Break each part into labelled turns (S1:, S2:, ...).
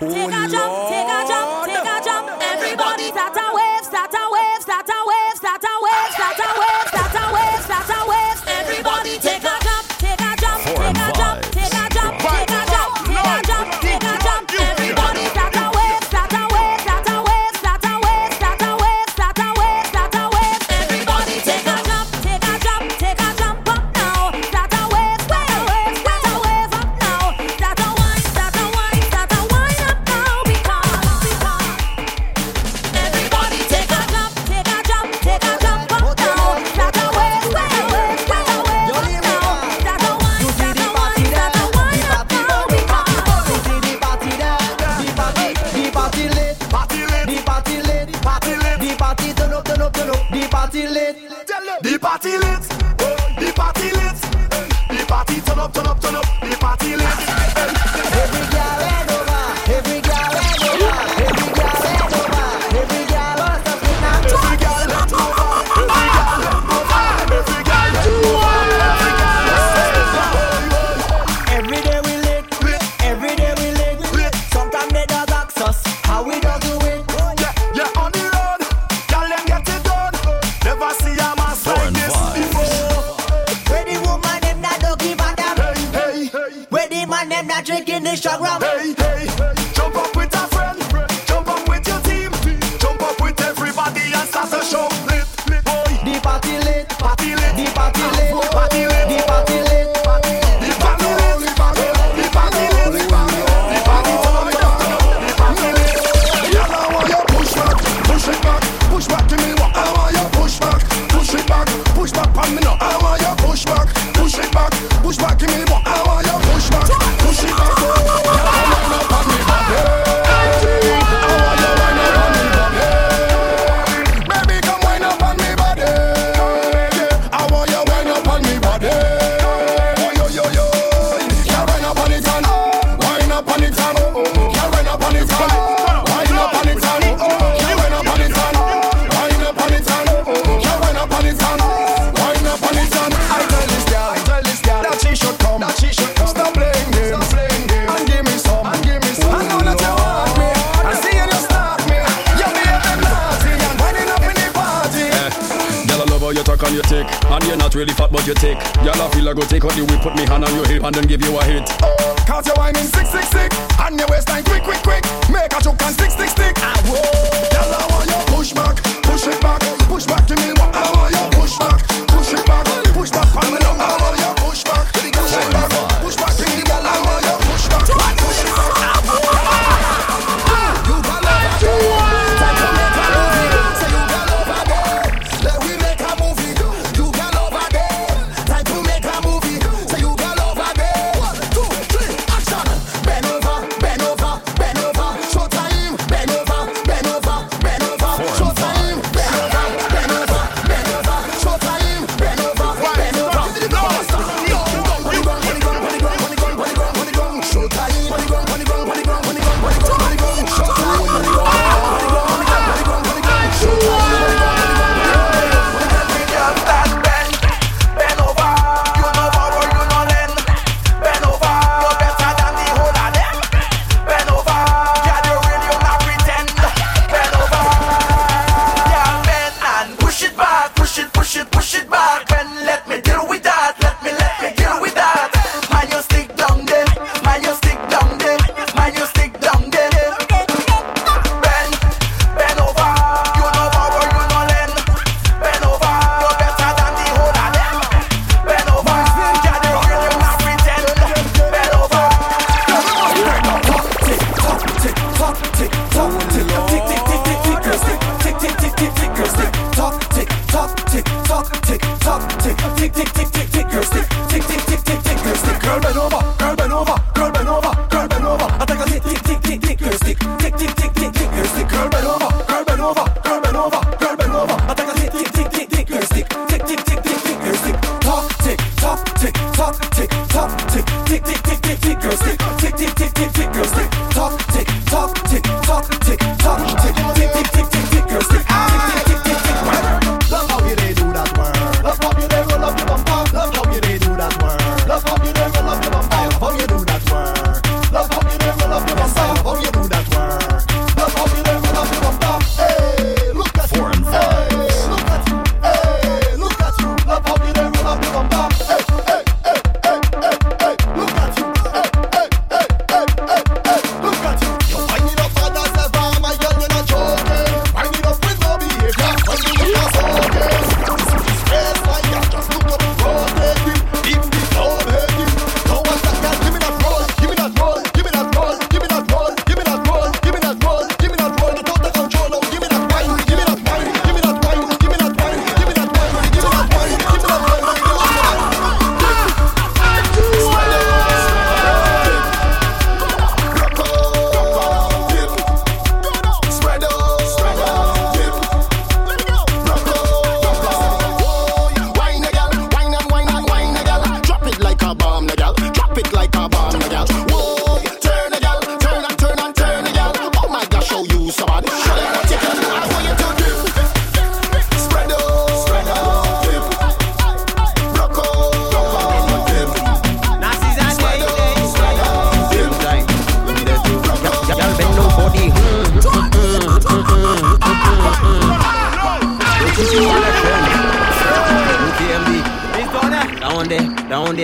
S1: jump, take a jump, take a jump, take a jump. Everybody start a wave, start a wave, start a wave, start a wave, start a wave, start a wave, start a wave. Everybody take a jump.
S2: party lit. The party lit.
S3: about your
S4: talk and your tick. And you're not really fat, but you tick. Y'all I feel I go take out you. We put me hand on your hip and then give you a hit.
S3: Oh, cause you're whining sick, sick, sick. And your waistline quick, quick, quick. Make a choke and stick, stick, stick. Ah, whoa. Y'all I want you push back, push it back, push back. to me what I want you push back, push it back, push back. I want you push back. tick tick tick girl stick tick tick tick tick tick girl stick girl bend over girl bend over girl bend over girl bend over I take a tick tick tick tick tick girl stick tick tick tick tick tick girl stick girl bend over girl bend over girl bend over girl bend over I take a tick tick tick tick tick girl stick tick tick tick tick tick girl stick tock tick tock tick tock tick tock tick tick tick tick tick tick girl stick tick tick tick tick tick girl stick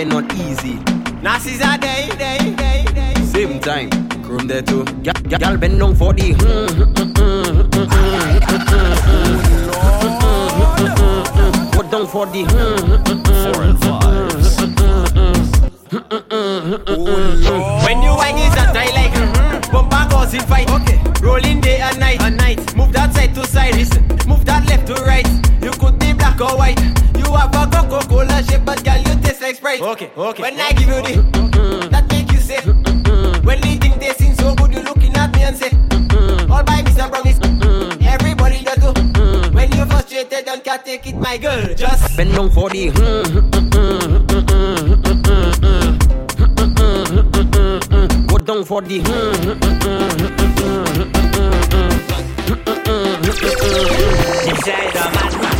S3: they
S5: not easy.
S6: Nazis a day, day, day, day.
S5: Same time, chrome there too. Gal, gal, gal bend down for the. Hmm, hmm, hmm, what down for the.
S7: Foreign vibes.
S6: Oh, when you wine is a die like mm-hmm. bumper causing fight. Okay. Rolling day and night. And night. Move that side to side. Listen. Move that left to right. You could be black or white. You have a Coca-Cola shape, but girl, right. Okay, okay. When I give you the, that make you say. When they think they seem so good, you looking at me and say, all by Mr. Promise. Everybody just go. When you frustrated, don't can't take it, my girl. Just
S5: bend down for the. Go down for the.
S6: Decide the
S3: man.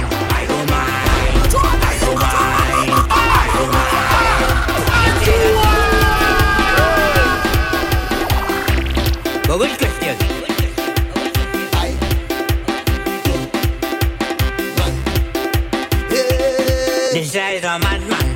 S3: say the madman.